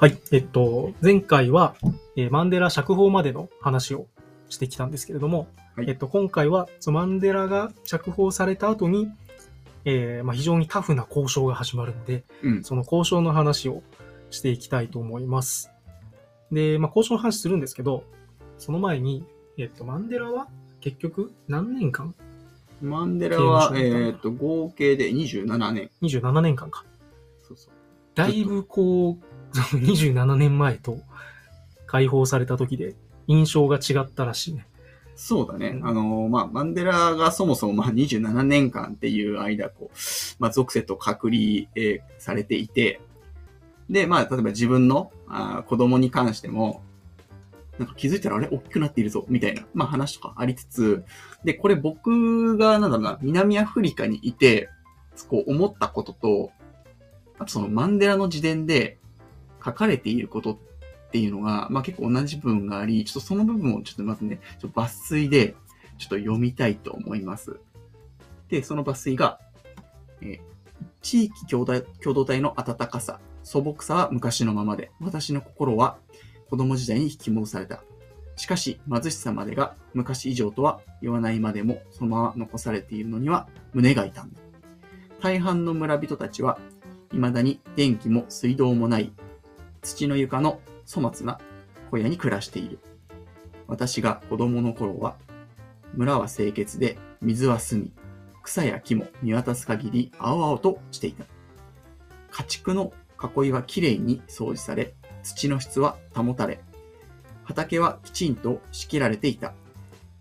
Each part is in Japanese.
はい。えっと、前回は、えーマンデラ釈放までの話をしてきたんですけれども、はいえっと、今回は、そのマンデラが釈放された後に、えーまあ、非常にタフな交渉が始まるので、うん。その交渉の話をしていきたいと思います。で、まあ、交渉の話するんですけど、その前に、えっと、マンデラは結局何年間マンデラは、刑務所にいたえっ、と、合計で27年。?27 年間か。そうそう。だいぶこう、その27年前と解放された時で印象が違ったらしいね。そうだね。うんあの、まあ、マンデラがそもそもまあ27年間っていう間、こう、まあ、属性と隔離、えーされていて、で、まあ、例えば自分のあー子供に関しても、なんか気づいたらあれ？大きくなっているぞ、みたいな、まあ話とかありつつ、で、これ僕が、なんだろうな、南アフリカにいて、こう思ったことと、あとそのマンデラの自伝で書かれていることっていうのが、まあ結構同じ部分があり、ちょっとその部分をちょっとまずね、ちょっと抜粋で、ちょっと読みたいと思います。で、その抜粋が、え地域共同共同体の温かさ、素朴さは昔のままで、私の心は子供時代に引き戻された。しかし、貧しさまでが昔以上とは言わないまでも、そのまま残されているのには胸が痛んだ。大半の村人たちは、未だに電気も水道もない、土の床の粗末な小屋に暮らしている。私が子供の頃は、村は清潔で、水は澄み、草や木も見渡す限り青々としていた。家畜の囲いはきれいに掃除され、土の質は保たれ、畑はきちんと仕切られていた。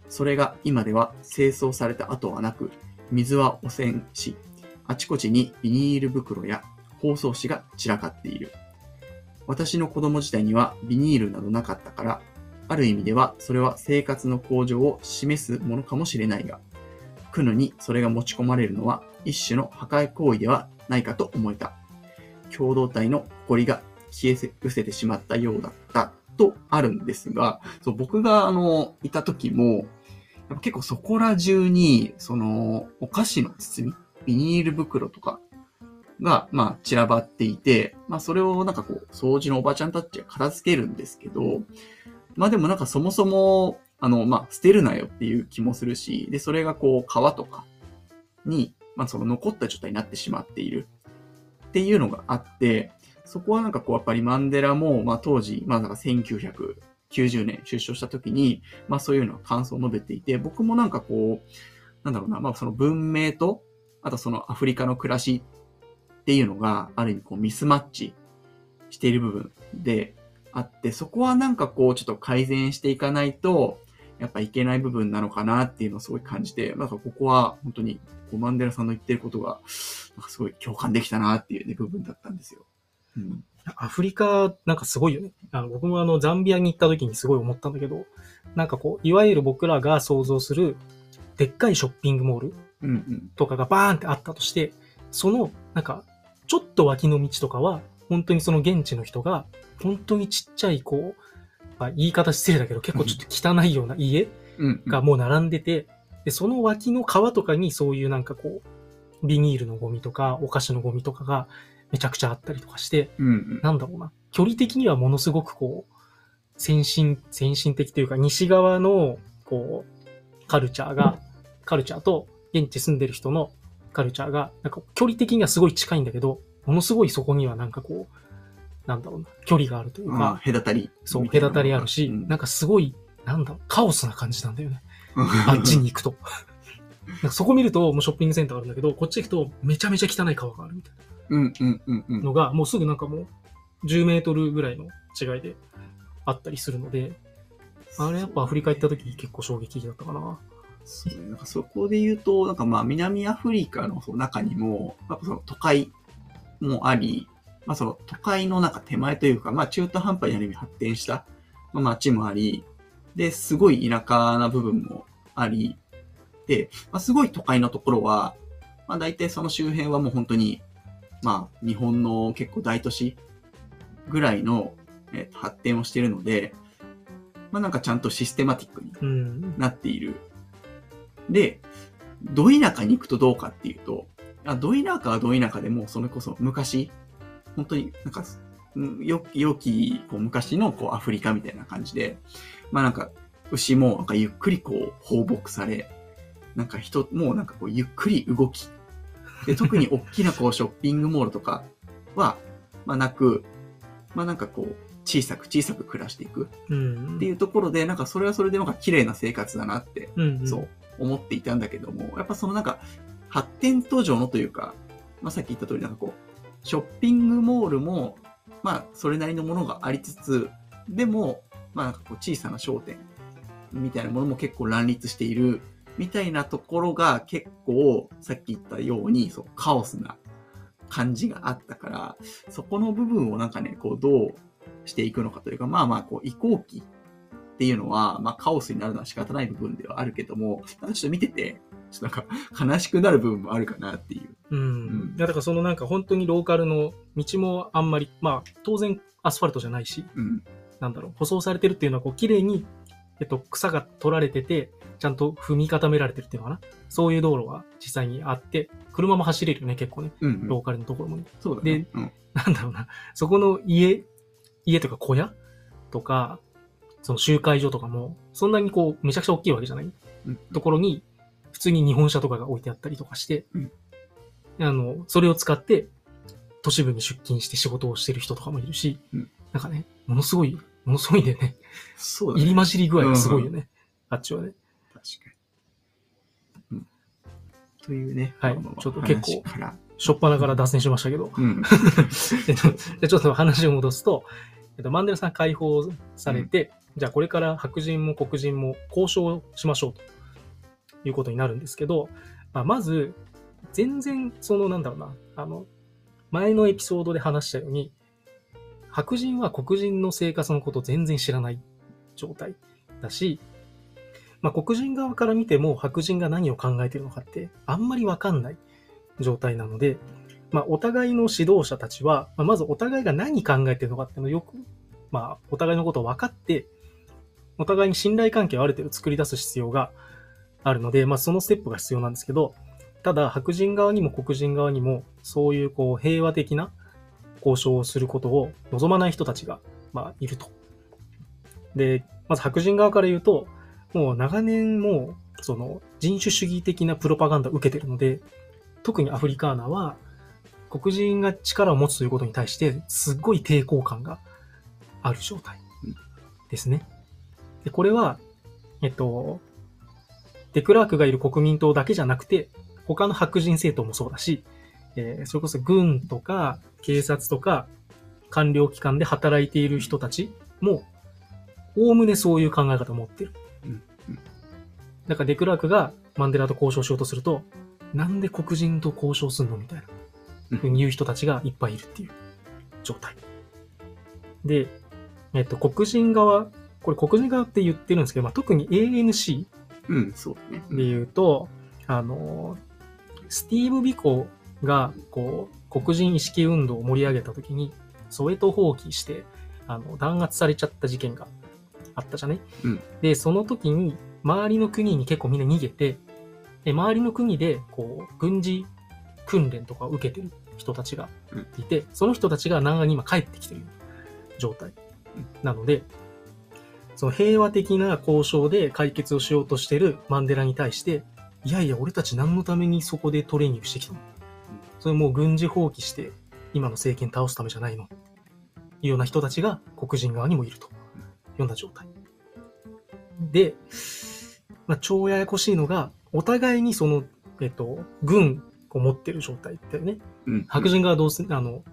それが今では清掃された跡はなく、水は汚染し、あちこちにビニール袋や包装紙が散らかっている。私の子供時代にはビニールなどなかったから、ある意味ではそれは生活の向上を示すものかもしれないが、クヌにそれが持ち込まれるのは一種の破壊行為ではないかと思えた。共同体の誇りが消え失せてしまったようだったとあるんですが、そう僕があの、いた時も、やっぱ結構そこら中に、その、お菓子の包み、ビニール袋とかが、まあ、散らばっていて、まあ、それをなんかこう、掃除のおばちゃんたちが片付けるんですけど、まあでもなんかそもそも、あの、まあ、捨てるなよっていう気もするし、で、それがこう、川とかに、まあ、その残った状態になってしまっている。っていうのがあって、そこはなんかこう、やっぱりマンデラも、まあ当時、まあなんか1990年出所した時に、まあそういうのは感想を述べていて、僕もなんかこう、なんだろうな、まあその文明と、あとそのアフリカの暮らしっていうのが、ある意味こうミスマッチしている部分であって、そこはなんかこう、ちょっと改善していかないと、やっぱいけない部分なのかなっていうのをすごい感じて、なんかここは本当に、こうマンデラさんの言ってることが、なんかすごい共感できたなっていうね、部分だったんですよ。うん。アフリカなんかすごいよね。あの僕もあのザンビアに行った時にすごい思ったんだけど、なんかこう、いわゆる僕らが想像するでっかいショッピングモールうんうん。とかがバーンってあったとして、そのなんかちょっと脇の道とかは本当にその現地の人が本当にちっちゃいこう、まあ、言い方失礼だけど結構ちょっと汚いような家。がもう並んでて、で、その脇の川とかにそういうなんかこう、ビニールのゴミとか、お菓子のゴミとかがめちゃくちゃあったりとかして、うんうん。なんだろうな。距離的にはものすごくこう、先進、先進的というか、西側の、こう、カルチャーが、カルチャーと現地住んでる人のカルチャーが、なんか距離的にはすごい近いんだけど、ものすごいそこにはなんかこう、なんだろうな、距離があるというまあ、か、隔たり。そう、隔たりあるし、うんなんかすごい、なんだろう、カオスな感じなんだよね。あっちに行くと。なんかそこ見ると、もうショッピングセンターあるんだけど、こっち行くとめちゃめちゃ汚い川があるみたいうんうんうんう。なんのが、もうすぐなんかもう10メートルぐらいの違いであったりするので、あれやっぱアフリカ行った時結構衝撃的だったかな。そうね。なんかそこで言うと、なんかまあ南アフリカのその中にも、やっぱその都会もあり、まあその都会のなんか手前というか、まあ中途半端にある意味発展したまあ街もあり、で、すごい田舎な部分もあり、で、まあすごい都会のところは、まあ大体その周辺はもう本当に、まあ日本の結構大都市ぐらいの、えっと発展をしているので、まあなんかちゃんとシステマティックにうん。なっている。で、ど田舎に行くとどうかっていうと、あど田舎はど田舎でも、それこそ昔、本当になんか、うんよ良き、こう昔のこうアフリカみたいな感じで、まあなんか、牛もなんかゆっくりこう放牧され、なんか人もなんかこうゆっくり動き、で、特に大きなこうショッピングモールとかは、まあなく、まあなんかこう、小さく小さく暮らしていくうん。っていうところで、なんかそれはそれでなんか綺麗な生活だなって、うん、うん。そう思っていたんだけども、やっぱそのなんか発展途上のというか、まあさっき言った通りなんかこう、ショッピングモールも、まあそれなりのものがありつつ、でも、まあなんかこう小さな商店みたいなものも結構乱立しているみたいなところが結構さっき言ったようにそうカオスな感じがあったから、そこの部分をなんかね、こうどうしていくのかというか、まあまあこう移行期っていうのは、まあカオスになるのは仕方ない部分ではあるけども、なんかちょっと見てて、ちょっとなんか悲しくなる部分もあるかなっていう。うん。うんだからそのなんか本当にローカルの道もあんまり、まあ、当然アスファルトじゃないし、うん。なんだろう、舗装されてるっていうのは、こう、綺麗に、えっと、草が取られてて、ちゃんと踏み固められてるっていうのかな？そういう道路が実際にあって、車も走れるよね、結構ね。うん、うん。ローカルのところもね。そうだね。うん。なんだろうな。そこの家、家とか小屋とか、その集会所とかも、そんなにこう、めちゃくちゃ大きいわけじゃない？うんところに、普通に日本車とかが置いてあったりとかして、うんあの、それを使って、都市部に出勤して仕事をしてる人とかもいるし、うんなんかね、ものすごい、ものすごいんだよね。そうだね。入り混じり具合がすごいよね。あっちはね。確かに。うん。というね。はいちょっと結構。しょっぱなから脱線しましたけど。うん。えっと、ちょっと話を戻すと、えっと、マンデラさん解放されて、じゃあこれから白人も黒人も交渉しましょうということになるんですけど、まあ、まず、全然、そのなんだろうな、あの、前のエピソードで話したように、白人は黒人の生活のことを全然知らない状態だし、まあ、黒人側から見ても白人が何を考えているのかってあんまりわかんない状態なので、まあ、お互いの指導者たちは、まあ、まずお互いが何考えているのかっていうのをよく、まあ、お互いのことを分かって、お互いに信頼関係をある程度作り出す必要があるので、まあ、そのステップが必要なんですけど、ただ、白人側にも黒人側にも、そういうこう平和的な交渉をすることを望まない人たちが、まあ、いると。で、まず白人側から言うと、もう長年もう、その人種主義的なプロパガンダを受けてるので、特にアフリカーナは、黒人が力を持つということに対して、すっごい抵抗感がある状態ですね。で、これは、えっと、デクラークがいる国民党だけじゃなくて、他の白人政党もそうだし、えーそれこそ軍とか警察とか官僚機関で働いている人たちも、おおむねそういう考え方を持ってる。うんうんだからデクラークがマンデラと交渉しようとすると、なんで黒人と交渉すんのみたいな。ふうに言う人たちがいっぱいいるっていう状態。で、えっと、黒人側、これ黒人側って言ってるんですけど、まあ、特に ANC うん、そうだね。で言うと、あの、スティーブ・ビコが、こう、黒人意識運動を盛り上げた時に、ソウェト放棄して、あの、弾圧されちゃった事件があったじゃね、うん。で、その時に、周りの国に結構みんな逃げて、で周りの国で、こう、軍事訓練とかを受けてる人たちがいて、その人たちが南岸に今帰ってきてる状態なので、その平和的な交渉で解決をしようとしてるマンデラに対して、いやいや、俺たち何のためにそこでトレーニングしてきたの？それもう軍事放棄して、今の政権倒すためじゃないの？いうような人たちが黒人側にもいるというような状態。で、まあ、超ややこしいのが、お互いにその、えっと、軍を持ってる状態だよね。うん。白人側はどうせ、あの、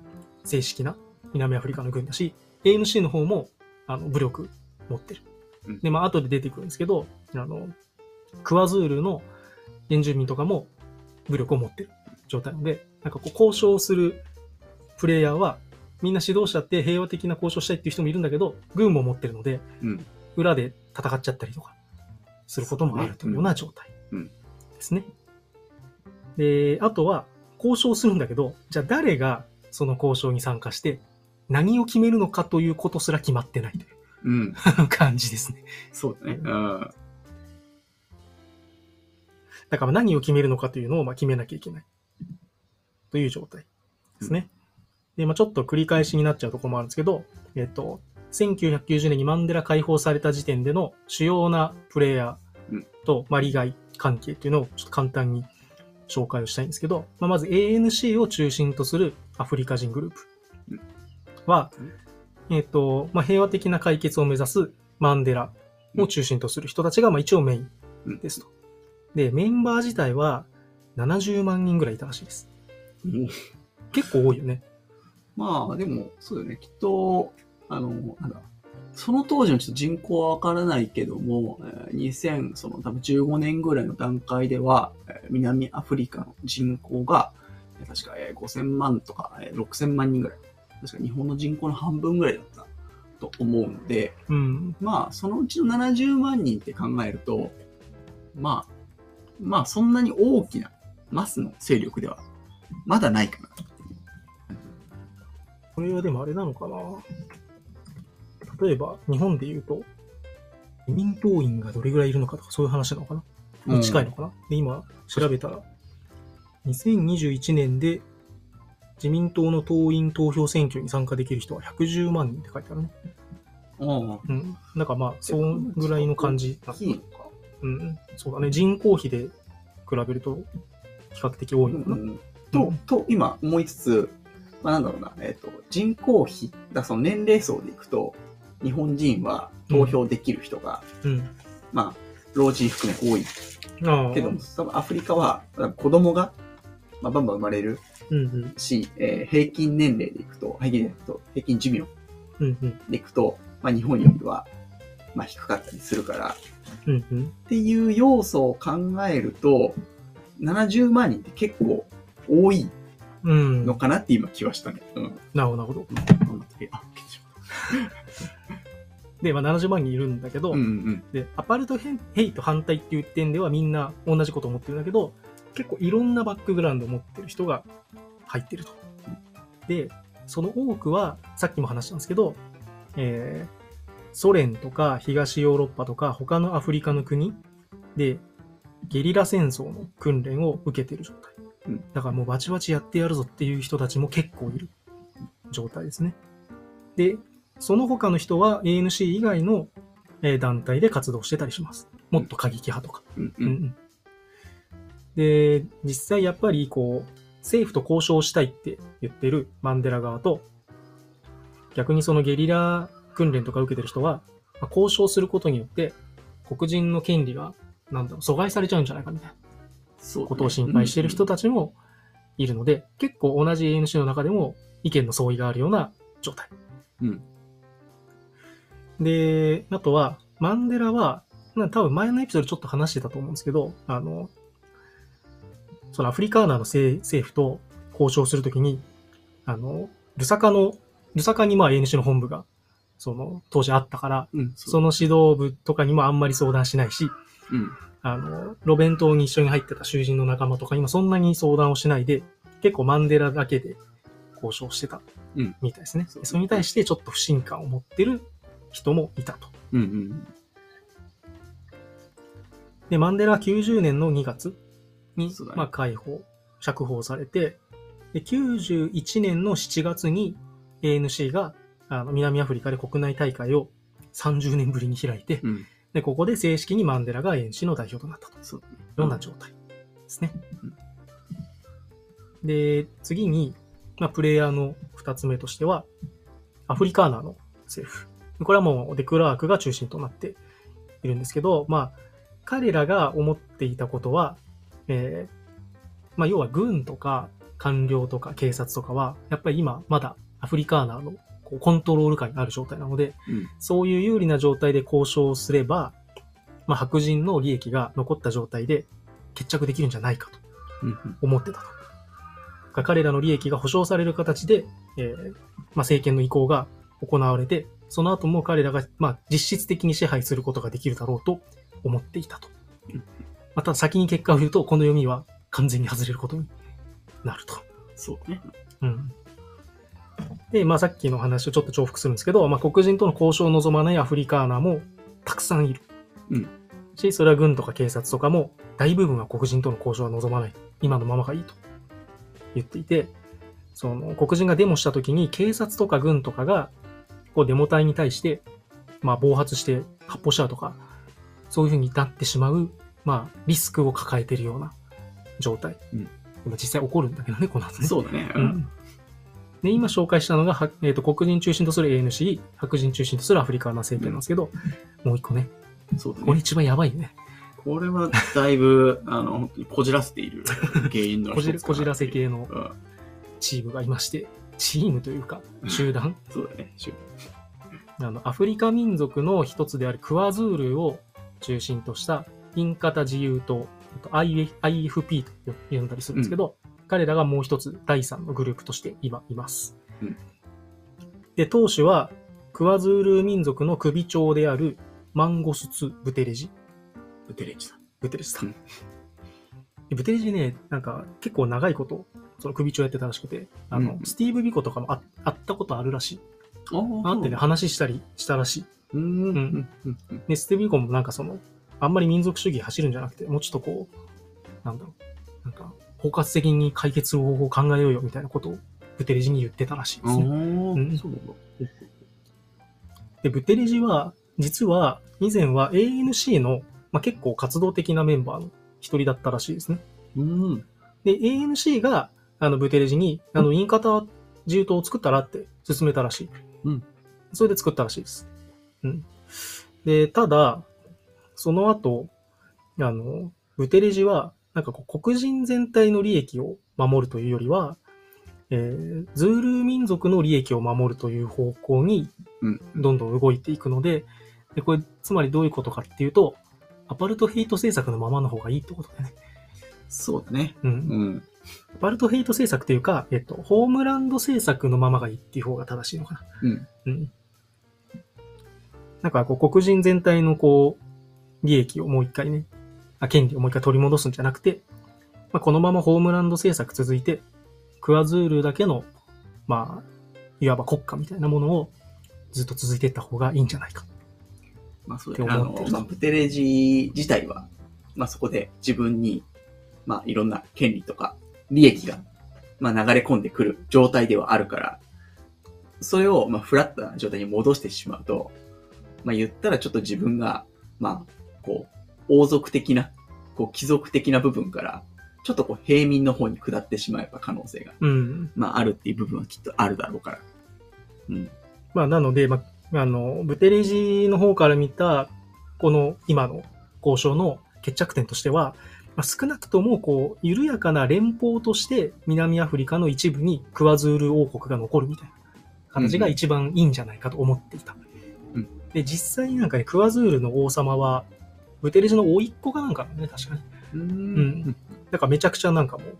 正式な南アフリカの軍だし、ANC の方も、あの、武力持ってるうん。で、まあ、後で出てくるんですけど、あの、クワズールの原住民とかも武力を持ってる状態なので、なんかこう、交渉するプレイヤーは、みんな指導者って平和的な交渉したいっていう人もいるんだけど、軍も持ってるので、うん。裏で戦っちゃったりとか、することもあるというような状態うんですね。で、あとは、交渉するんだけど、じゃあ誰がその交渉に参加して、何を決めるのかということすら決まってないといううん。感じですね。そうだね。うん。だから何を決めるのかというのをまあ決めなきゃいけない。という状態ですね。で、まあちょっと繰り返しになっちゃうところもあるんですけど、えっと、1990年にマンデラ解放された時点での主要なプレイヤーと、まあ利害関係っていうのをちょっと簡単に紹介をしたいんですけど、まあ、まず ANC を中心とするアフリカ人グループは、えっ、と、まあ、平和的な解決を目指すマンデラを中心とする人たちが、まあ、一応メインですと。で、メンバー自体は70万人ぐらいいたらしいです。うん結構多いよね。まあ、でも、そうだよね。きっと、あの、なんだ、その当時のちょっと人口はわからないけども、えー2000、その多分15年ぐらいの段階では、えー南アフリカの人口が、えー確かえー5000万とか、えー6000万人ぐらい。確か日本の人口の半分ぐらいだったと思うので、うん。まあ、そのうちの70万人って考えると、まあ、まあ、そんなに大きなマスの勢力では、まだないかな。これはでもあれなのかな例えば、日本で言うと、移民党員がどれぐらいいるのかとか、そういう話なのかなに近いのかな、で、今、調べたら、2021年で自民党の党員投票選挙に参加できる人は110万人って書いてあるね。うん。うん。なんかまあ、そのぐらいの感じ。大きいのか。うん。そうだね。人口比で比べると、比較的多いのかな。うんと、と、今思いつつ、まあ、なんだろうな、えっ、と、人口比、だその年齢層でいくと、日本人は投票できる人が、うん。まあ、老人含め多いああ。けども、多分アフリカは、子供が、まあ、バンバン生まれるうんうん。し、えー平均年齢でいくと、平均年齢でいくと、平均寿命うんうん。でいくと、まあ、日本よりは、まあ、低かったりするから、っうんうん。ていう要素を考えると、70万人って結構多いうん。のかなって今気はしたね。うん。なるほど、なるほど。えあ、消えてしで、まあ70万人いるんだけど、うんうんで、アパルトヘイト反対っていう点ではみんな同じこと思ってるんだけど、結構いろんなバックグラウンドを持ってる人が入ってると。で、その多くは、さっきも話したんですけど、えーソ連とか東ヨーロッパとか他のアフリカの国でゲリラ戦争の訓練を受けてる状態。うんだからもうバチバチやってやるぞっていう人たちも結構いる状態ですね。で、その他の人は ANC 以外のえー団体で活動してたりします。もっと過激派とか。うんうんうんうんで、実際やっぱりこう、政府と交渉したいって言ってるマンデラ側と、逆にそのゲリラ訓練とか受けてる人は、まあ交渉することによって、黒人の権利が、なんだろう、阻害されちゃうんじゃないかみたいなことを心配してる人たちもいるので、結構同じ ANC の中でも意見の相違があるような状態。うん。で、あとは、マンデラは、な多分前のエピソードでちょっと話してたと思うんですけど、あの、そのアフリカーナの政政府と交渉するときに、あの、ルサカの、ルサカにまあ ANC の本部が、その、当時あったから、うん、その指導部とかにもあんまり相談しないし、うん。あの、路弁島に一緒に入ってた囚人の仲間とかにもそんなに相談をしないで、結構マンデラだけで交渉してたうんみたいですね。そうそれに対してちょっと不信感を持ってる人もいたと。うんうん。で、マンデラは90年の2月に、ねまあ、解放、釈放されて、で、91年の7月に ANC があの南アフリカで国内大会を30年ぶりに開いて、うん。で、ここで正式にマンデラが ANC の代表となったと。そう。ような状態ですねうん。で、次に、まあ、プレイヤーの二つ目としては、アフリカーナーの政府。これはもうデクラークが中心となっているんですけど、まあ、彼らが思っていたことは、えーまあ、要は軍とか官僚とか警察とかは、やっぱり今まだアフリカーナーのこうコントロール下にある状態なので、うん。そういう有利な状態で交渉すれば、まあ、白人の利益が残った状態で決着できるんじゃないかとうん。思ってたと。が彼らの利益が保障される形で、えーまあ、政権の移行が行われて、その後も彼らが、まあ、実質的に支配することができるだろうと思っていたとうん。また先に結果を言うと、この読みは完全に外れることになると。そうね。うん。で、まあさっきの話をちょっと重複するんですけど、まあ黒人との交渉を望まないアフリカーナーもたくさんいる。うん。し、それは軍とか警察とかも大部分は黒人との交渉は望まない。今のままがいいと言っていて、その黒人がデモした時に警察とか軍とかが、こうデモ隊に対して、まあ暴発して発砲しちゃうとか、そういう風になってしまう、まあリスクを抱えているような状態。うん今実際起こるんだけどね、この後ね。そうだね。う。ん。で、今紹介したのが、はえっ、と、黒人中心とする ANC、白人中心とするアフリカーナ政権なんですけど、もう一個ね、そうだね。これ一番やばいよね。これはだいぶ、あの、本当にこじらせている原因のこじこじらせ系のうん。チームがいまして、チームというか、集団。そうだね。しゅあの、アフリカ民族の一つであるクワズールを中心としたインカタ自由党、IFP と呼んだりするんですけど、彼らがもう一つ第三のグループとして今います。うんで、当主はクワズール民族の首長であるマンゴスツ・ブテレジ。ブテレッジさん。ブテレジさんブテレジね、なんか結構長いこと、その首長やってたらしくて、あの、うんスティーブ・ビコとかもあ会ったことあるらしい。あ会ってね、話したりしたらしい。うん。うん。うん。うん。で、スティーブ・ビコもなんかその、あんまり民族主義走るんじゃなくて、もうちょっとこう、なんだろう、なんか、包括的に解決方法を考えようよみたいなことをブテレジに言ってたらしいですね。うなんだ。で、ブテレジは、実は、以前は ANC の、まあ、結構活動的なメンバーの一人だったらしいですね。うん。で、ANC が、あの、ブテレジに、あの、インカタ自由党を作ったらって勧めたらしい。うん。それで作ったらしいです。うん。で、ただ、その後、あの、ブテレジは、なんかこう、黒人全体の利益を守るというよりは、えー、ズールー民族の利益を守るという方向にうん。どんどん動いていくので、で、これ、つまりどういうことかっていうと、アパルトヘイト政策のままの方がいいってことだよね。そうだね。うん。うん。アパルトヘイト政策っていうか、えっと、ホームランド政策のままがいいっていう方が正しいのかな。うん。うん。なんか、こう、黒人全体のこう、利益をもう一回ね、あ、権利をもう一回取り戻すんじゃなくて、まあ、このままホームランド政策続いて、クワズールだけの、まあ、いわば国家みたいなものをずっと続いていった方がいいんじゃないか。まあそうだね。あの、まあ、プテレジ自体は、まあそこで自分に、まあいろんな権利とか利益が、まあ流れ込んでくる状態ではあるから、それを、まあフラットな状態に戻してしまうと、まあ言ったらちょっと自分が、まあ、こう、王族的な、こう、貴族的な部分から、ちょっとこう、平民の方に下ってしまえば可能性が、うん。まああるっていう部分はきっとあるだろうから。うん。まあ、なので、まあ、あの、ブテレジの方から見た、この今の交渉の決着点としては、まあ、少なくとも、こう、緩やかな連邦として、南アフリカの一部にクワズール王国が残るみたいな形が一番いいんじゃないかと思っていた。うんで、実際になんかね、クワズールの王様は、ブテレジの甥っ子かなんかだね、確かに。ううんん。だからめちゃくちゃなんかもう、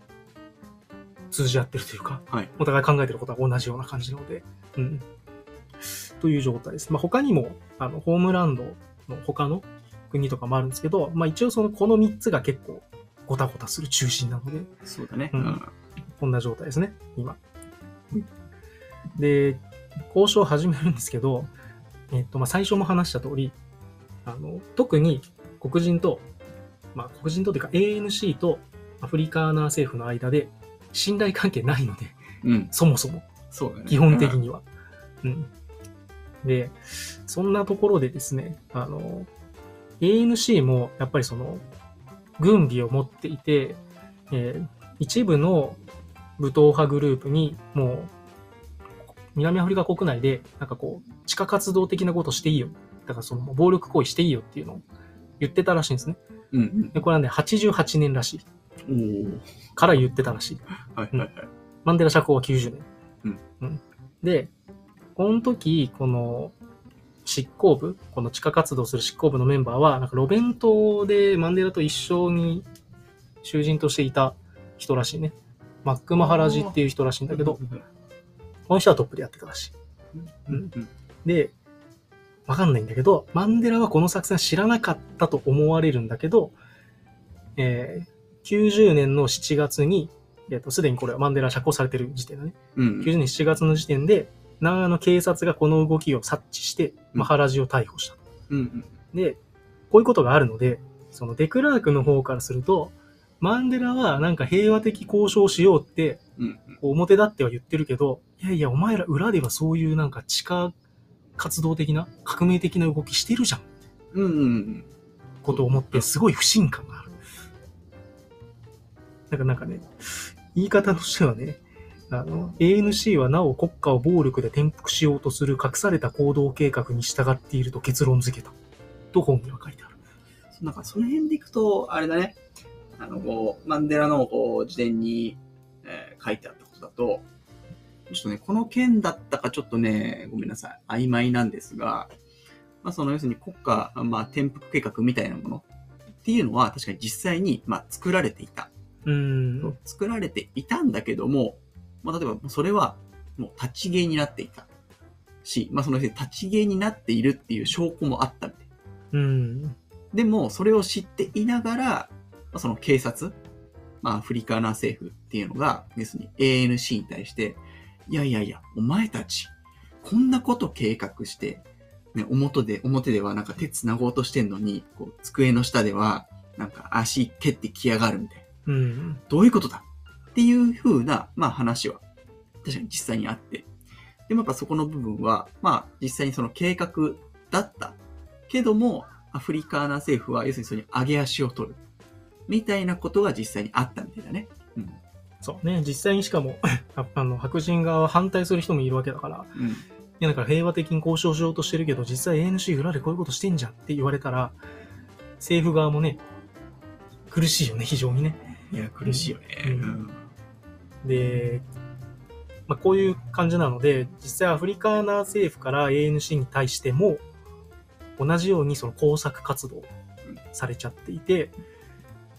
通じ合ってるというか、はい。お互い考えてることは同じような感じなので、うん。という状態です。まあ、他にも、あの、ホームランドの他の国とかもあるんですけど、まあ、一応その、この3つが結構、ごたごたする中心なので、そうだね。ううんん。こんな状態ですね、今。で、交渉を始めるんですけど、えっと、まあ、最初も話した通り、あの、特に黒人と、まあ、黒人とというか ANC とアフリカーナー政府の間で信頼関係ないので、うん。そもそも。そうだね。基本的には。うん。で、そんなところでですね、あの、ANC もやっぱりその、軍備を持っていて、えー一部の武闘派グループにもう、南アフリカ国内で、なんかこう、地下活動的なことしていいよ。だからその、暴力行為していいよっていうのを言ってたらしいんですね。うんうん。で、これはね、88年らしい。おーから言ってたらしい。はいはいはい。マンデラ釈放は90年。うんで、この時、この執行部、この地下活動する執行部のメンバーは、なんか路弁島でマンデラと一緒に囚人としていた人らしいね。マックマハラジっていう人らしいんだけど、この人はトップでやってたらしい。うんうんで、わかんないんだけど、マンデラはこの作戦知らなかったと思われるんだけど、えー90年の7月に、えっ、と、すでにこれはマンデラ釈放されてる時点だね。うん90年7月の時点で、長野警察がこの動きを察知して、うんマハラジを逮捕した。うんうんで、こういうことがあるので、そのデクラークの方からすると、マンデラはなんか平和的交渉しようって、表立っては言ってるけど、いやいや、お前ら裏ではそういうなんか地下活動的な、革命的な動きしてるじゃん。うん。うん。ことを思って、すごい不信感がある。なんかなんかね、言い方としてはね、あの、ANC はなお国家を暴力で転覆しようとする隠された行動計画に従っていると結論付けた。と本には書いてある。なんかその辺でいくと、あれだね。あの、こう、マンデラのこう、自伝に、えー書いてあったことだと、ちょっとね、この件だったかちょっとね、ごめんなさい、曖昧なんですが、まあその要するに国家、まあ転覆計画みたいなものっていうのは確かに実際に、まあ作られていた。うーん。作られていたんだけども、まあ例えばそれはもう立ち消えになっていたし、まあその立ち消えになっているっていう証拠もあったみたい。うん。でも、それを知っていながら、まあその警察、まあ、アフリカナ政府っていうのが、要するに ANC に対して、いやいやいや、お前たち、こんなこと計画して、ね、表で、表ではなんか手繋ごうとしてんのに、こう、机の下では、なんか足蹴ってきやがるみたいな。うん。どういうことだ？っていう風な、まあ話は、確かに実際にあって。でもやっぱそこの部分は、まあ実際にその計画だった。けども、アフリカーナ政府は要するにそれに上げ足を取る。みたいなことが実際にあったみたいだね。うん。そうね。実際にしかも、ああの、白人側は反対する人もいるわけだから、うん。いや、だから平和的に交渉しようとしてるけど、実際 ANC 裏でこういうことしてんじゃんって言われたら、政府側もね、苦しいよね、非常にね。いや、苦しいよね。うんで、まあ、こういう感じなので、実際アフリカーナ政府から ANC に対しても、同じようにその工作活動されちゃっていて、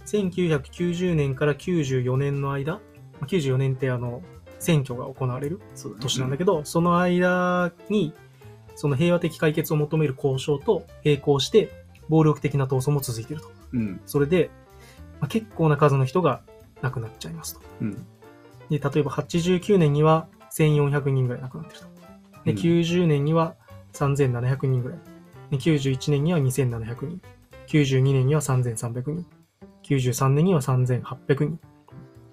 1990年から94年の間、まあ94年ってあの、選挙が行われる。年なんだけど、その間に、その平和的解決を求める交渉と並行して、暴力的な闘争も続いていると。うん。それで、まあ、結構な数の人が亡くなっちゃいますと。うん。で、例えば89年には1400人ぐらい亡くなってると。で、うん90年には3700人ぐらい。で、91年には2700人。92年には3300人。93年には3800人。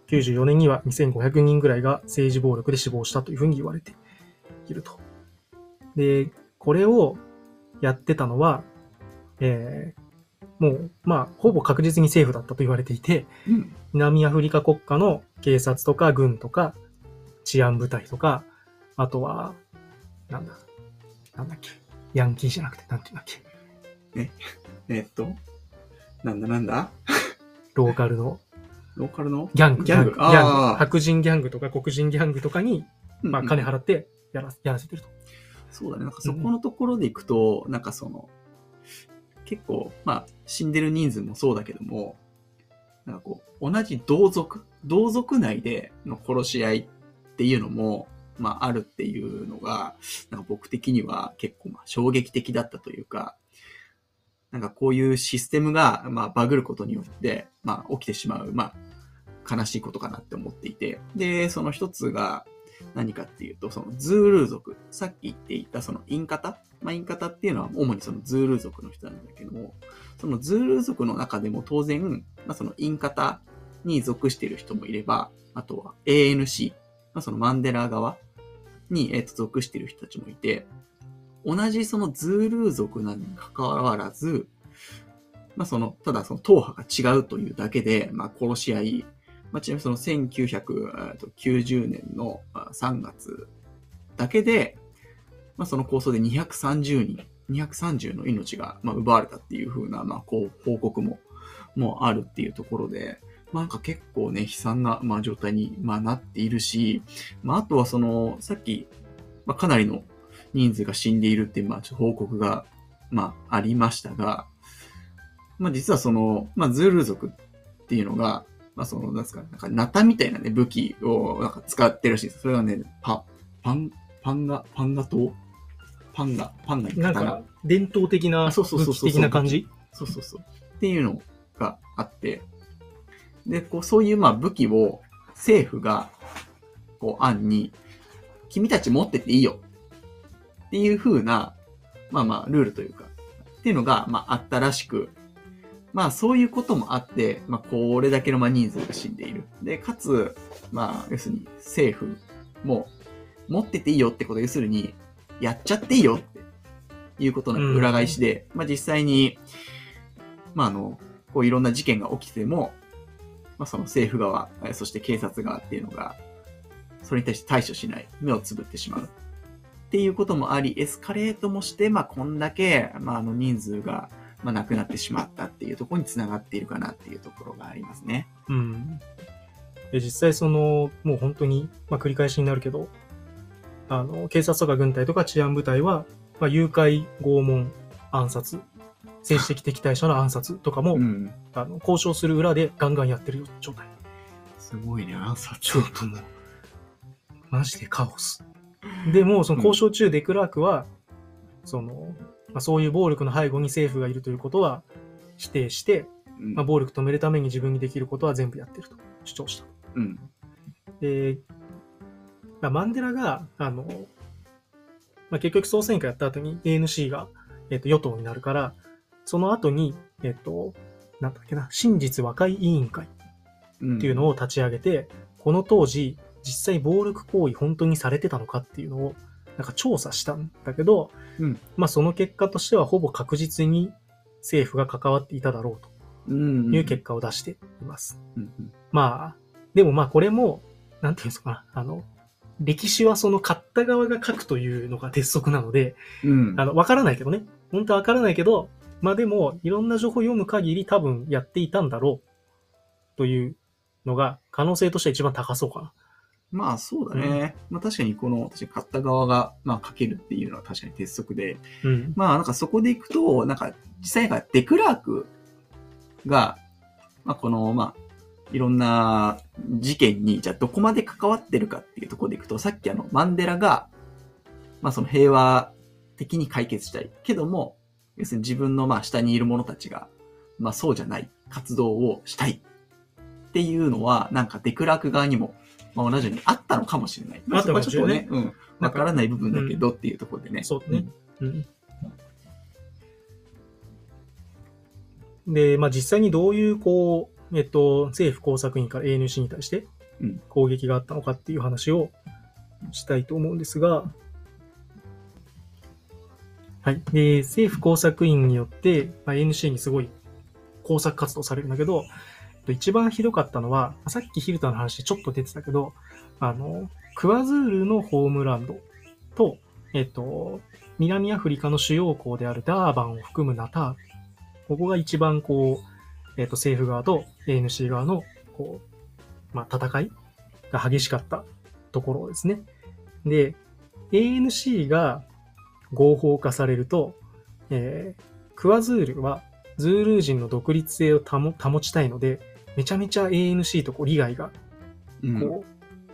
94年には2500人ぐらいが政治暴力で死亡したというふうに言われていると。で、これをやってたのは、えーもう、まあ、ほぼ確実に政府だったと言われていて、うん。南アフリカ国家の警察とか軍とか治安部隊とか、あとは、なんだ、なんだっけ、ヤンキーじゃなくて、なんていうんだっけ、えっと、なんだなんだ？ローカルのローカルの？ギャング、ギャング。ギャング。白人ギャングとか黒人ギャングとかに、まあ、金払ってやらやらせてると。そうだね。なんかそこのところでいくと、なんかその、結構、まあ、死んでる人数もそうだけども、なんかこう、同じ同族、同族内での殺し合いっていうのも、まあ、あるっていうのが、なんか僕的には結構、まあ、衝撃的だったというか、なんかこういうシステムが、まあ、バグることによって、まあ、起きてしまう、まあ、悲しいことかなって思っていて、で、その一つが、何かっていうと、そのズールー族、さっき言っていたそのインカタ、まあ、インカタっていうのは主にそのズールー族の人なんだけども、そのズールー族の中でも当然、まあ、そのインカタに属している人もいれば、あとは ANC、まあ、そのマンデラ側に、えーと属している人たちもいて、同じそのズールー族なのに関わらず、まあその、ただその党派が違うというだけで、まあ殺し合い、まあ、ちなみにその1990年の3月だけで、まあ、その構想で230人、230の命がまあ奪われたっていう風な、まあ、こう報告ももあるっていうところで、まあ、なんか結構ね、悲惨な、まあ、状態に、まあ、なっているし、まあ、あとはその、さっき、まあ、かなりの人数が死んでいるっていう、まあ、報告が、まあ、ありましたが、まあ、実はその、まあ、ズール族っていうのが、まあ、その、なんですか、なんか、ナタみたいなね、武器を、なんか使ってるらし。それがね、パ、パン、パンガ、パンガ刀パンガ、パンガに刀な？んか、伝統的なあそうそうそう的な感じ？そうそうそう。っていうのがあって、で、こう、そういう、まあ、武器を政府が、こう、案に、君たち持ってっていいよ。っていう風な、まあまあ、ルールというか、っていうのが、まあ、あったらしく、まあそういうこともあって、まあこれだけのまあ人数が死んでいる。で、かつ、まあ要するに政府も持ってていいよってこと、要するにやっちゃっていいよっていうことの裏返しで、まあ実際に、まああの、こういろんな事件が起きても、まあその政府側、えそして警察側っていうのが、それに対して対処しない、目をつぶってしまう。っていうこともあり、エスカレートもして、まあこんだけ、まああの人数が、まあ、亡くなってしまったっていうところにつながっているかなっていうところがありますね。うん。で実際その、もう本当に、まあ繰り返しになるけど、あの、警察とか軍隊とか治安部隊は、まあ誘拐、拷問、暗殺、政治的敵対者の暗殺とかも、うん。あの、交渉する裏でガンガンやってる状態。すごいね、暗殺。ちょっともう、マジでカオス。でも、その交渉中、デクラークは、その、まあ、そういう暴力の背後に政府がいるということは否定して、うん。まあ、暴力止めるために自分にできることは全部やってると主張した。うん。で、まあ、マンデラが、あの、まあ、結局総選挙やった後に ANC が、えっと、与党になるから、その後に、えっと、なんだっけな、真実和解委員会うん。っていうのを立ち上げて、この当時、実際暴力行為本当にされてたのかっていうのを、なんか調査したんだけど、うんまあその結果としてはほぼ確実に政府が関わっていただろううん。という結果を出しています。うん。うんまあ、でもまあこれも、なんていうんですかな、あの、歴史はその勝った側が書くというのが鉄則なので、うん。あの、わからないけどね。本当はわからないけど、まあでも、いろんな情報を読む限り多分やっていたんだろうというのが可能性としては一番高そうかな。まあそうだね。まあ確かにこの、確かに買った側が、まあ書けるっていうのは確かに鉄則で、うん。まあなんかそこでいくと、なんか実際がデクラークが、まあこの、まあ、いろんな事件に、じゃあどこまで関わってるかっていうところでいくと、さっきあの、マンデラが、まあその平和的に解決したい。けども、要するに自分のまあ下にいる者たちが、まあそうじゃない活動をしたいっていうのは、なんかデクラーク側にも、まあ同じようにあったのかもしれない。まああったそこはちょっとね、うん、わからない部分だけどっていうところでね。そうねうん。で、まあ実際にどういう、こう、えっと、政府工作員から ANC に対してうん攻撃があったのかっていう話をしたいと思うんですが、はい。で、政府工作員によって、まあ、ANC にすごい工作活動されるんだけど、と一番ひどかったのは、さっきヒルタの話ちょっと出てたけど、あの、クワズールのホームランドと、えっと、南アフリカの主要港であるダーバンを含むナタール。ここが一番こう、えっと、政府側と ANC 側の、こう、まあ、戦いが激しかったところですね。で、ANC が合法化されると、えークワズールはズール人の独立性を保ちたいので、めちゃめちゃ ANC とこう利害がうんこ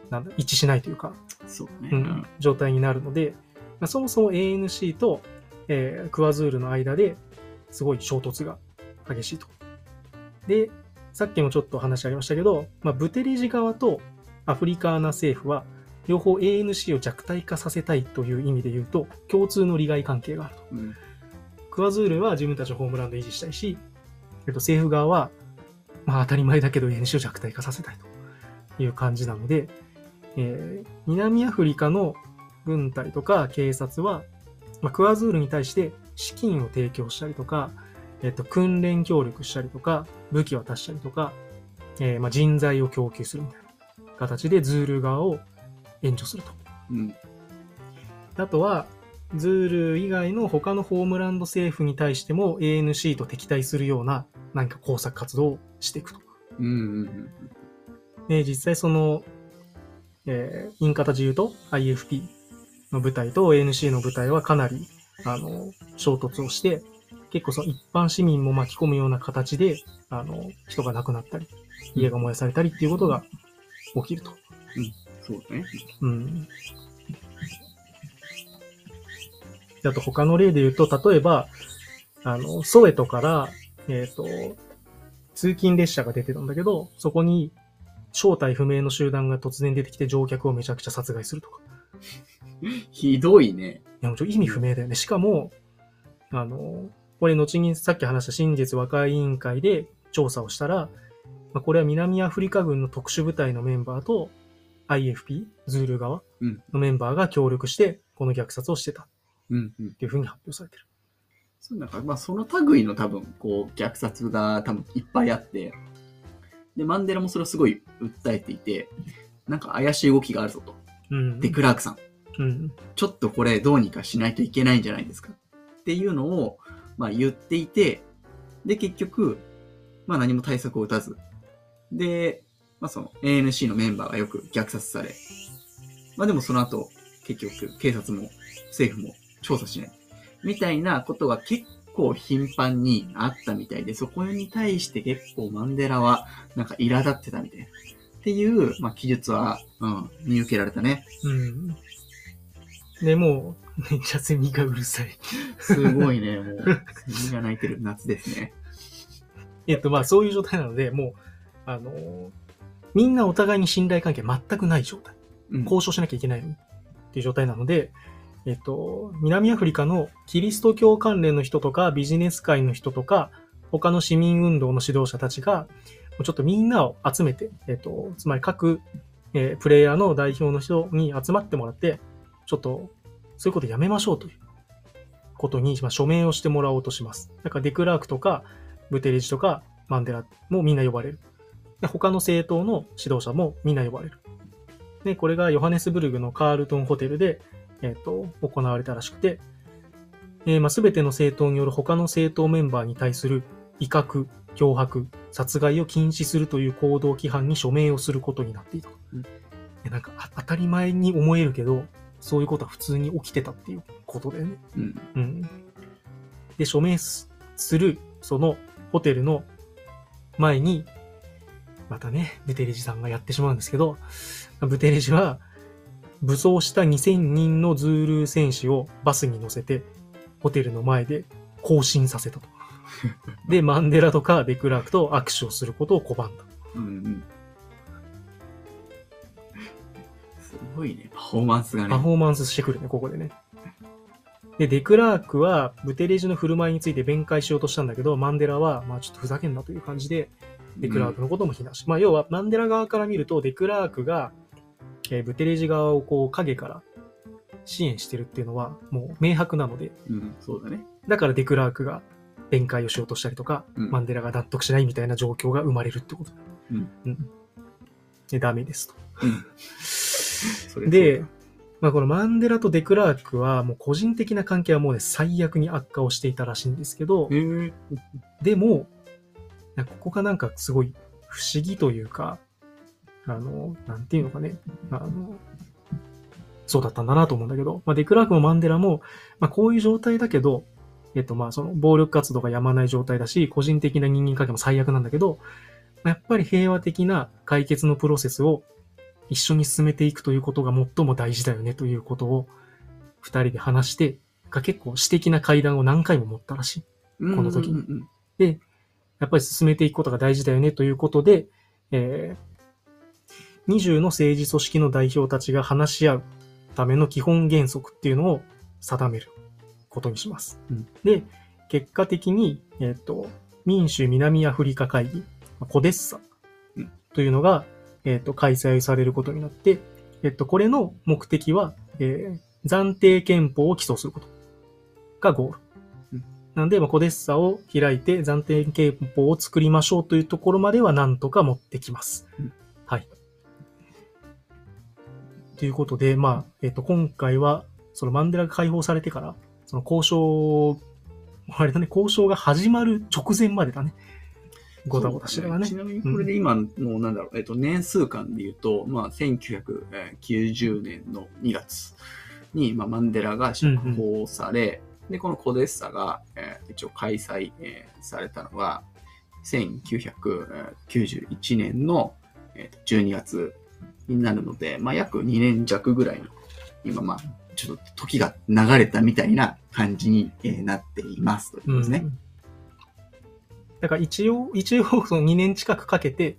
う、なんだ、一致しないというか、そうだね。うん、状態になるので、まあ、そもそも ANC と、えークワズールの間ですごい衝突が激しいと。で、さっきもちょっと話ありましたけど、まあ、ブテレジ側とアフリカーナ政府は、両方 ANC を弱体化させたいという意味で言うと、共通の利害関係があると。うんクワズールは自分たちのホームランドを維持したいし、えっと、政府側は、まあ当たり前だけど ANC を弱体化させたいという感じなので、えー南アフリカの軍隊とか警察は、まあ、クワズールに対して資金を提供したりとか、えっと、訓練協力したりとか、武器を渡したりとか、えーまあ、人材を供給するみたいな形でズール側を援助すると。うん。あとは、ズール以外の他のホームランド政府に対しても ANC と敵対するような何か工作活動をしていくと。うん。うん。で、実際その、えー、インカタ自由と IFP の部隊と ANC の部隊はかなり、あの、衝突をして、結構その一般市民も巻き込むような形で、あの、人が亡くなったり、家が燃やされたりっていうことが起きると。そうだね。うん。であと他の例で言うと、例えば、あの、ソエトから、えっ、と、通勤列車が出てたんだけど、そこに正体不明の集団が突然出てきて乗客をめちゃくちゃ殺害するとか。ひどいね。いや、もうちょ意味不明だよね。しかも、あの、これ後にさっき話した真実和解委員会で調査をしたら、まあ、これは南アフリカ軍の特殊部隊のメンバーと IFP、ズール側うん。のメンバーが協力して、この虐殺をしてたっ。ていうふうに発表されてる。そうなんか、まあ、その類の多分、こう、虐殺が多分いっぱいあって、で、マンデラもそれをすごい訴えていて、なんか怪しい動きがあるぞと。うん。で、クラークさん、うん。ちょっとこれどうにかしないといけないんじゃないですかっていうのを、まあ言っていて、で、結局、まあ何も対策を打たず、で、まあその ANC のメンバーがよく虐殺され、まあでもその後、結局警察も政府も調査しない。みたいなことが結構頻繁にあったみたいで、そこに対して結構マンデラはなんか苛立ってたみたいな。っていう、まあ記述は、うん、見受けられたね。うん。で、もう、めっちゃセミがうるさい。すごいね、もう、セミが鳴いてる夏ですね。えっと、まあ、そういう状態なので、もう、あのーみんなお互いに信頼関係全くない状態。うん交渉しなきゃいけないっていう状態なので、えっと、南アフリカのキリスト教関連の人とかビジネス界の人とか、他の市民運動の指導者たちが、ちょっとみんなを集めて、えっと、つまり各、えープレイヤーの代表の人に集まってもらって、ちょっと、そういうことやめましょうということに、まあ、署名をしてもらおうとします。だからデクラークとか、ブテレジとか、マンデラもみんな呼ばれる。で他の政党の指導者もみんな呼ばれる。で、これがヨハネスブルグのカールトンホテルで、えっ、と、行われたらしくて、えーまあ、全ての政党による他の政党メンバーに対する威嚇、脅迫、殺害を禁止するという行動規範に署名をすることになっていたと。うんでなんかあ当たり前に思えるけど、そういうことは普通に起きてたっていうことだよね。うん。うん。で、署名すする、そのホテルの前に、またね、ブテレジさんがやってしまうんですけど、ブテレジは、武装した2000人のズールー戦士をバスに乗せて、ホテルの前で行進させたと。で、マンデラとかデクラークと握手をすることを拒んだ。うんうん。すごいね、パフォーマンスがね。パフォーマンスしてくるね、ここでね。で、デクラークは、ブテレジの振る舞いについて弁解しようとしたんだけど、マンデラは、まあちょっとふざけんなという感じで、デクラークのことも非難し、まあ要は、マンデラ側から見ると、デクラークが、えーブテレジ側をこう、影から支援してるっていうのは、もう明白なので、うん、うん、そうだね。だからデクラークが弁解をしようとしたりとか、うんマンデラが納得しないみたいな状況が生まれるってこと。うん。うん。で、ダメですと。うん。で、まあこのマンデラとデクラークはもう個人的な関係はもうね、最悪に悪化をしていたらしいんですけど、でも、ここがなんかすごい不思議というか、あの、なんていうのかね、あの、そうだったんだなと思うんだけど、まあ、デクラークもマンデラも、まあ、こういう状態だけど、えっと、まあ、その、暴力活動がやまない状態だし、個人的な人間関係も最悪なんだけど、まあやっぱり平和的な解決のプロセスを一緒に進めていくということが最も大事だよねということを、二人で話して、が結構私的な会談を何回も持ったらしい。うんこの時にうん。で、やっぱり進めていくことが大事だよねということで、えー、20の政治組織の代表たちが話し合うための基本原則っていうのを定めることにします。うんで、結果的に、えっ、と、民主南アフリカ会議、まあコデッサうんというのが、えっ、と、開催されることになって、えっ、と、これの目的は、えー暫定憲法を起訴することがゴール。なんで、まあ、コデッサを開いて暫定憲法を作りましょうというところまではなんとか持ってきます。うんはい。ということで、まあ、えっ、と、今回は、そのマンデラが解放されてから、その交渉、あれだね、交渉が始まる直前までだね。ごたごたしてたねち。なみにこれで今の、なんだろう、えっと、年数間で言うと、まあ、1990年の2月に、まあ、マンデラが釈放され、で、このコデッサが、えー一応開催、えーされたのが、1991年の、えーと12月になるので、まあ、約2年弱ぐらいの、今、まあ、ちょっと時が流れたみたいな感じに、えーなっていますということですね。うんだから一応、一応その2年近くかけて、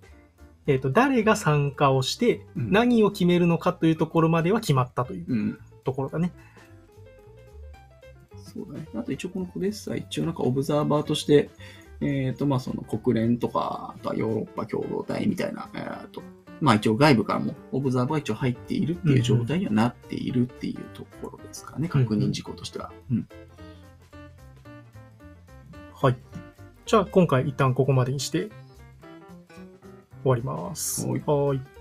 えっ、と、誰が参加をして、うん何を決めるのかというところまでは決まったといううん。ところだね。そうだね。あと一応このコデッサ、一応なんかオブザーバーとして、えっ、と、まあその国連とか、あとはヨーロッパ共同体みたいな、えーと、まあ一応外部からもオブザーバーが一応入っているっていう状態にはなっているっていうところですかね、確認事項としては。うん。はい。じゃあ、今回一旦ここまでにして終わります。はい。